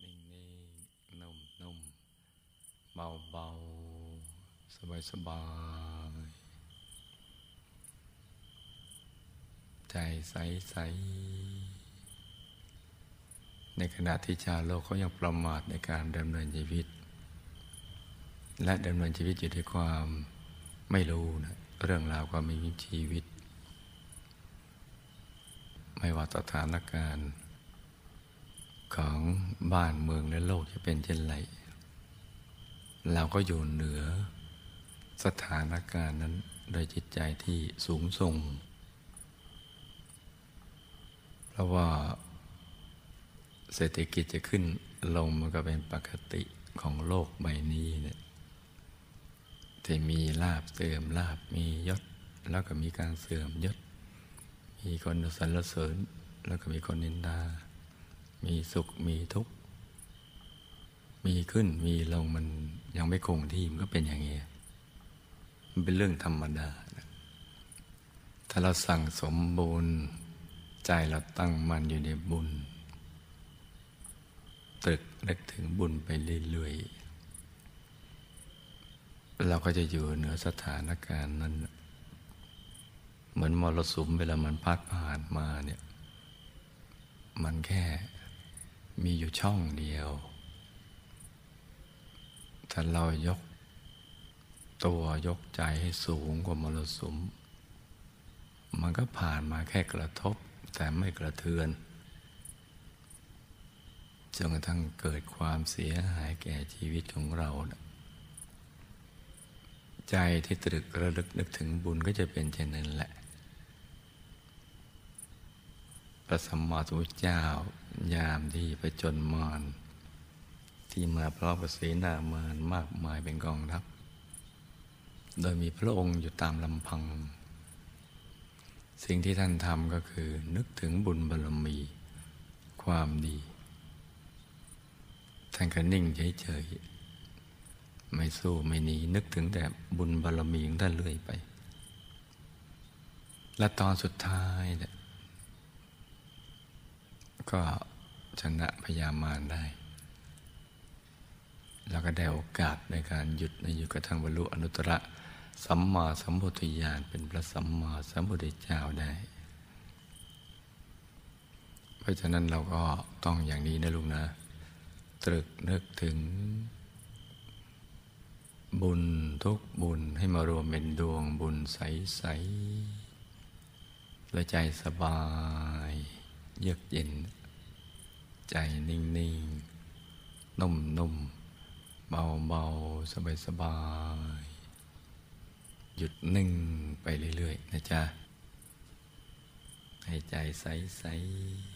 นิ่งๆนุ่มๆเบาๆสบายๆใจใสๆ ในขณะที่ชาวโลกเขายังประมาทในการดำเนินชีวิต และดำเนินชีวิตอยู่ด้วยความไม่รู้นะเรื่องราวความมีชีวิต ไม่ว่าสถานการณ์ของบ้านเมืองและโลกจะเป็นเช่นไรเราก็อยู่เหนือสถานการณ์นั้นโดยจิตใจที่สูงส่ง เพราะว่า เศรษฐกิจจะขึ้นลงมันก็เป็นปกติของโลกใบนี้เนี่ยที่มีลาบเสื่อมลาบมียศ แล้วก็มีการเสื่อมยศ มีคนสรรเสริญ แล้วก็มีคนนินทามีสุขมีทุกข์ มีขึ้นมีลงมันยังไม่คงที่มันก็เป็นอย่างนี้มันเป็นเรื่องธรรมดา ถ้าเราสั่งสมบุญใจเราตั้งมั่นอยู่ในบุญ นึกถึงบุญไปเรื่อยๆ เราก็จะอยู่เหนือสถานการณ์นั้น เหมือนมรสุมเวลามันพัดผ่านมาเนี่ย มันแค่มีอยู่ช่องเดียว ถ้าเรายกตัวยกใจให้สูงกว่ามรสุม มันก็ผ่านมาแค่กระทบแต่ไม่กระเทือน จนกระทั่งเกิดความเสียหายแก่ชีวิตของเราใจที่ตรึกระลึกนึกถึงบุญก็จะเป็นเช่นนั้นแหละ พระสัมมาสัมพุทธเจ้ายามที่ประจนมารที่มาพร้อมกับเสนามารมากมายเป็นกองทัพ โดยมีพระองค์อยู่ตามลำพัง สิ่งที่ท่านทำก็คือนึกถึงบุญบารมี ความดี ท่านก็นิ่งเฉยๆ ไม่สู้ไม่หนี นึกถึงแต่บุญบารมีของท่านเรื่อยไป และตอนสุดท้ายเนี่ยก็ชนะพยามารได้ แล้วก็ได้โอกาสในการหยุดในอยู่กระทั่งบรรลุอนุตตรสัมมาสัมพุทธญาณเป็นพระสัมมาสัมพุทธเจ้าได้ เพราะฉะนั้นเราก็ต้องอย่างนี้นะลูกนะ ตรึกนึกถึง บุญทุกบุญให้มารวมเป็นดวงบุญใส ๆ และใจสบาย เยือกเย็น ใจนิ่ง ๆ นุ่ม ๆ เบา ๆ สบาย ๆ หยุดนิ่งไปเรื่อย ๆ นะจ๊ะ ให้ใจใส ๆ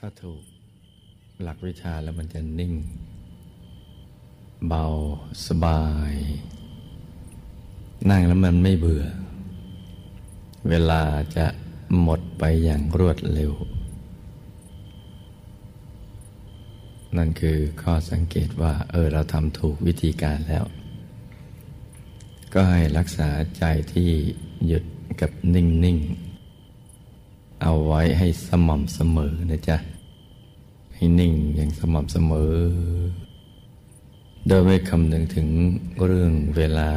ถ้าถูกหลักวิชาแล้วมันจะนิ่ง เบาสบาย นั่งแล้วมันไม่เบื่อ เวลาจะหมดไปอย่างรวดเร็ว นั่นคือข้อสังเกตว่า เออเราทำถูกวิธีการแล้ว ก็ให้รักษาใจที่หยุดกับนิ่ง ๆ เอาไว้ให้สม่ำเสมอนะจ๊ะ ให้นิ่งอย่างสม่ำเสมอ โดยไม่คำนึงถึงเรื่องเวลา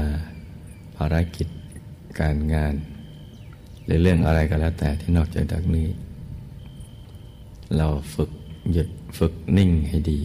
ภารกิจการงาน หรือเรื่องอะไรก็แล้วแต่ที่นอกจากนี้ เราฝึกหยุดฝึกนิ่งให้ดี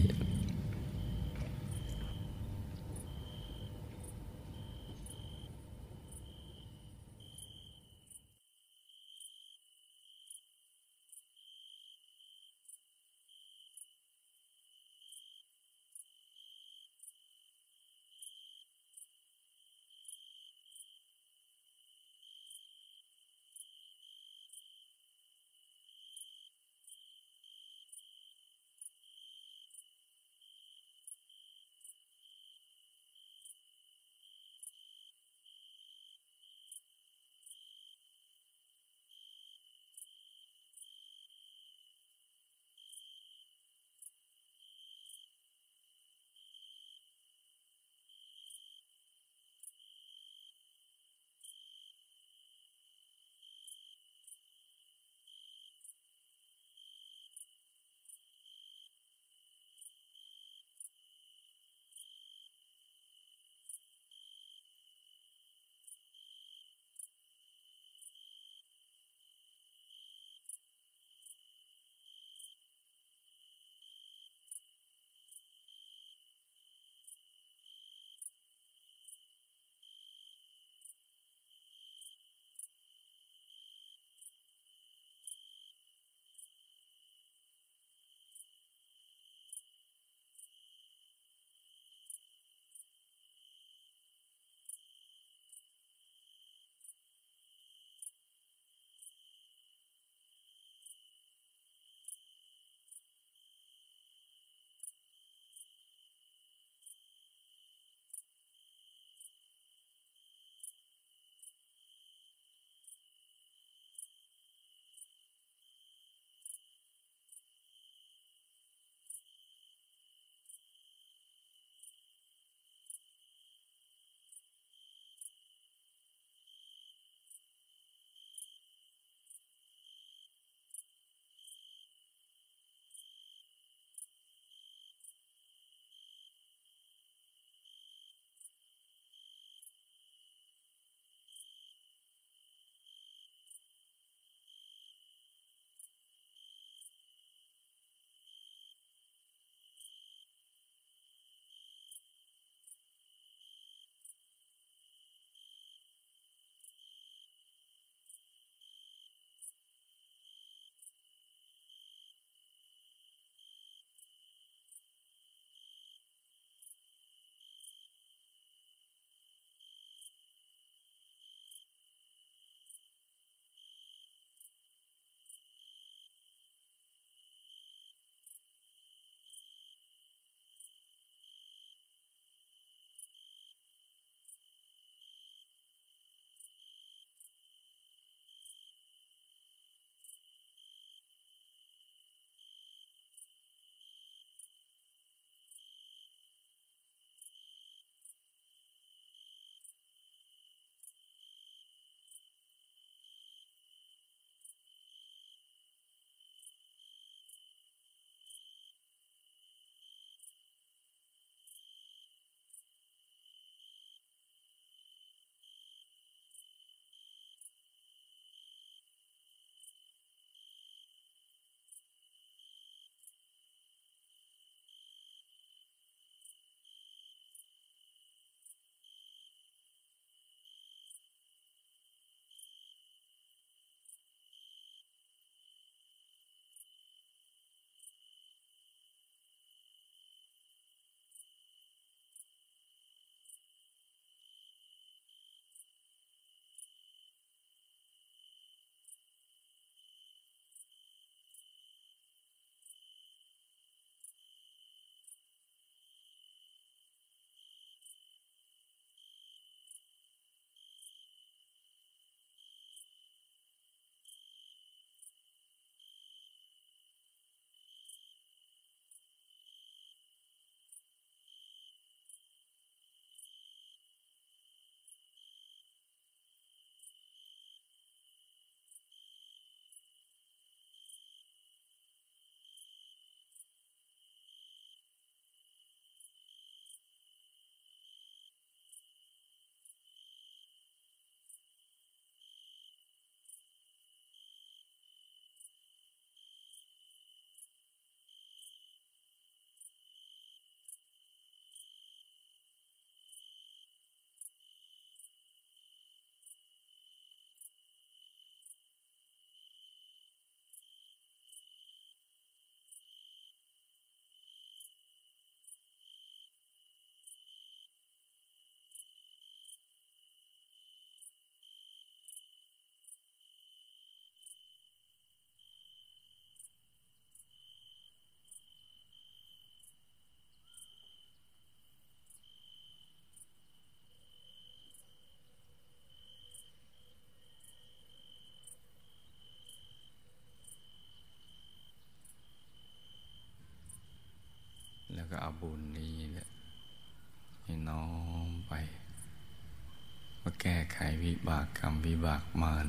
ก็เอาบุญนี้เนี่ยให้น้อมไป มาแก้ไขวิบากกรรมวิบากมาร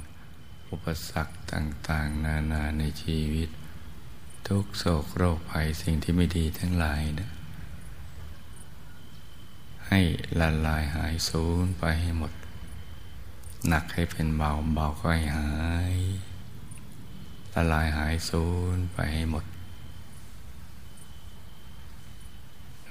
อุปสรรคต่าง ๆ นานาในชีวิต ทุกโศกโรคภัยสิ่งที่ไม่ดีทั้งหลายนะให้ละลายหายสูญไปให้หมด หนักให้เป็นเบาเบาก็ให้หายละลายหายสูญไปให้หมด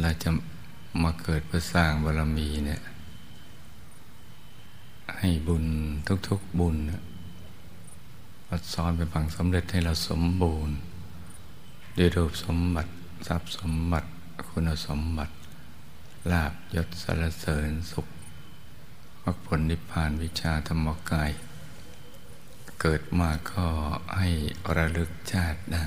เราจะมาเกิดเพื่อสร้างบารมีเนี่ย ให้บุญทุกๆบุญมาซ้อนเป็นพังสำเร็จให้เราสมบูรณ์ด้วยรูปสมบัติทรัพย์สมบัติคุณสมบัติลาบยศสรรเสริญสุขมรรคผลนิพพานวิชาธรรมกาย เกิดมาก็ให้ระลึกชาติได้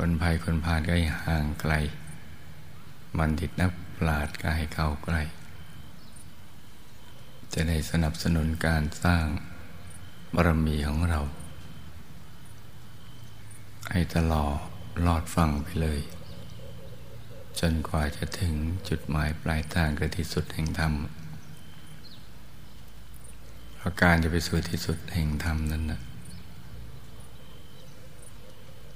คนภัยคนพาลก็ให้ห่างไกล มันดิดนักปราดก็ให้เข้าใกล้ จะได้สนับสนุนการสร้างบารมีของเรา ให้ตลอดลอดฟังไปเลย จนกว่าจะถึงจุดหมายปลายทางคือที่สุดแห่งธรรมเพราะการจะไปสู่ที่สุดแห่งธรรมนั้นนะ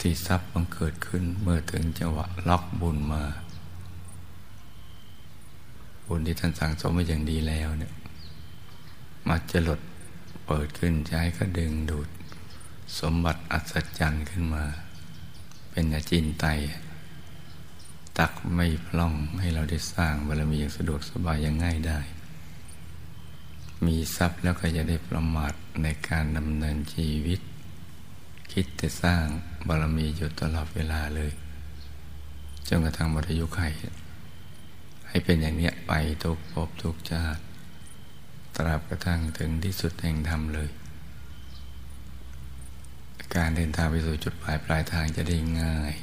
ที่ทรัพย์บังเกิดขึ้นเมื่อถึงจังหวะล็อกบุญมา บุญที่ท่านสั่งสมมาอย่างดีแล้วเนี่ยมาจะหลดเปิดขึ้นใช้ก็ดึงดูด สมบัติอัศจรรย์ขึ้นมา เป็นอาจินไต ตักไม่พล่องให้เราได้สร้างบารมีอย่างสะดวกสบายอย่างง่ายได้ มีทรัพย์แล้วก็จะได้ประมาทในการดำเนินชีวิต คิดจะสร้างบารมีอยู่ตลอดเวลาเลยจนกระทั่งหมดอายุไขให้เป็นอย่างนี้ไปทุกภพทุกชาติ ตราบกระทั่งถึงที่สุดแห่งธรรมเลย การเดินทางไปสู่จุดปลายปลายทางจะได้ง่าย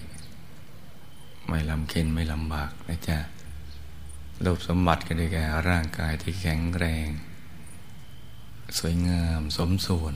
ไม่ลำเค็นไม่ลำบากนะจ๊ะรูปสมบัติก็ได้แก่ร่างกายที่แข็งแรง สวยงามสมส่วน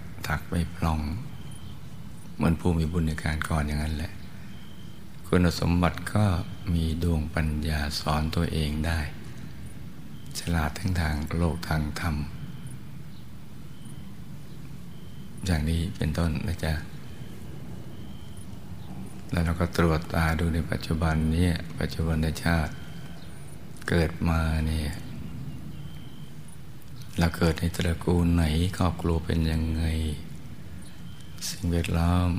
ักไม่พลอง เหมือนผู้มีบุญในการก่อนอย่างนั้นแหละ คุณสมบัติก็มีดวงปัญญาสอนตัวเองได้ ฉลาดทั้งทางโลกทางธรรม อย่างนี้เป็นต้นนะจ๊ะแล้วเราก็ตรวจตาดูในปัจจุบันนี้ปัจจุบันชาติเกิดมาเนี่ย เราเกิดในตระกูลไหนครอบครัวเป็นยังไง สิ่งแวดล้อม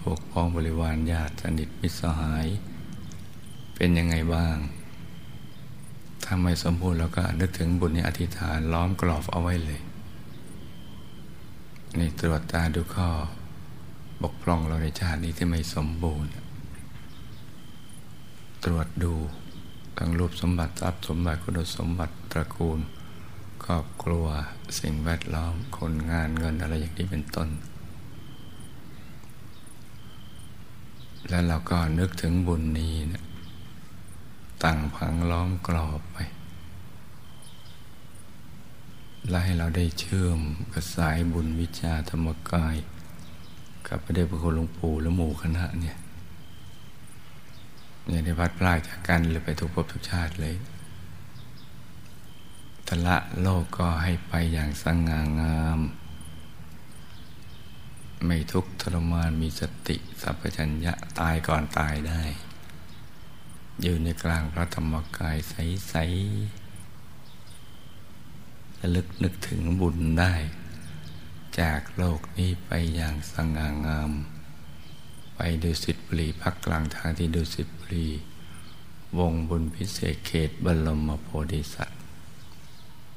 พวกพ้องบริวารญาติสนิทมิตรสหาย เป็นยังไงบ้าง ถ้าไม่สมบูรณ์เราก็นึกถึงบุญในอธิษฐานล้อมกรอบเอาไว้เลยนี่ตรวจตาดูข้อบกพร่องเราในชาตินี้ที่ไม่สมบูรณ์ ตรวจดูทั้งรูปสมบัติทรัพย์สมบัติคุณสมบัติตระกูล ครอบครัว สิ่งแวดล้อม คนงานเงินอะไรอย่างนี้เป็นต้น แล้วเราก็นึกถึงบุญนี้นะตั้งพังล้อมกรอบไปและให้เราได้เชื่อมกับสายบุญวิชาธรรมกาย กับพระเดชพระคุณหลวงปู่และหมู่คณะเนี่ยเนี่ยได้พัดพลาดจากกันเลยไปทุกภพทุกชาติเลย ทละโลกก็ให้ไปอย่างสง่างาม ไม่ทุกข์ทรมานมีสติสัพพัญญะตายก่อนตายได้ อยู่ในกลางพระธรรมกายใสๆระลึกนึกถึงบุญได้ จากโลกนี้ไปอย่างสง่างาม ไปดูสิทธิบุรีพักกลางทางที่ดูสิทธิบุรีวงบุญพิเศษเขตบรมโพธิสัตว์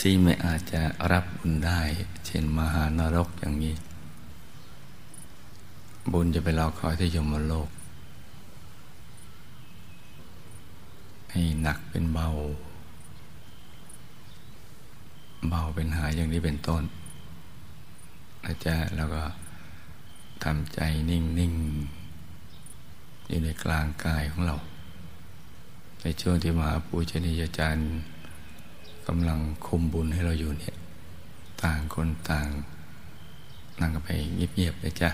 ที่ไม่อาจจะรับบุญได้ เช่นมหานรกอย่างนี้ บุญจะไปรอคอยที่ยมโลก ให้หนักเป็นเบา เบาเป็นหายอย่างนี้เป็นต้นนะจ๊ะแล้วก็ทำใจนิ่งๆอยู่ในกลางกายของเรา ในช่วงที่มหาปูชนียาจารย์ กำลังคุมบุญให้เราอยู่เนี่ย ต่างคนต่าง นั่งกันไปเงียบๆเลยจ้ะ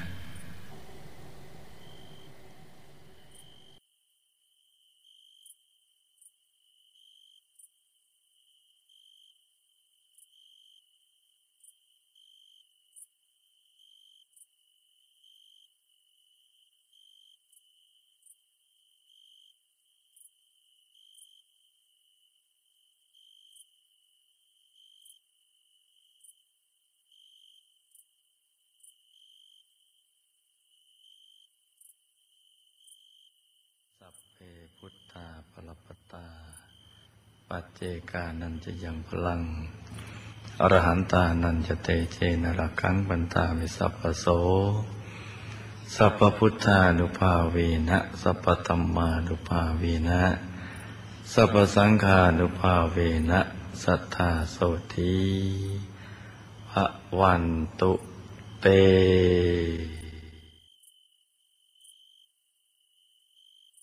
พุทธาปรปตา ปัจเจ กานันจะยังพลัง อรหันตานันจะเตเจนรักังบันตามิสัพพโส สัพพุทธานุภาเวนะ สัพพธรรมานุภาเวนะ สัพพสังฆานุภาเวนะ สัทธาโสทีพระวันตุเต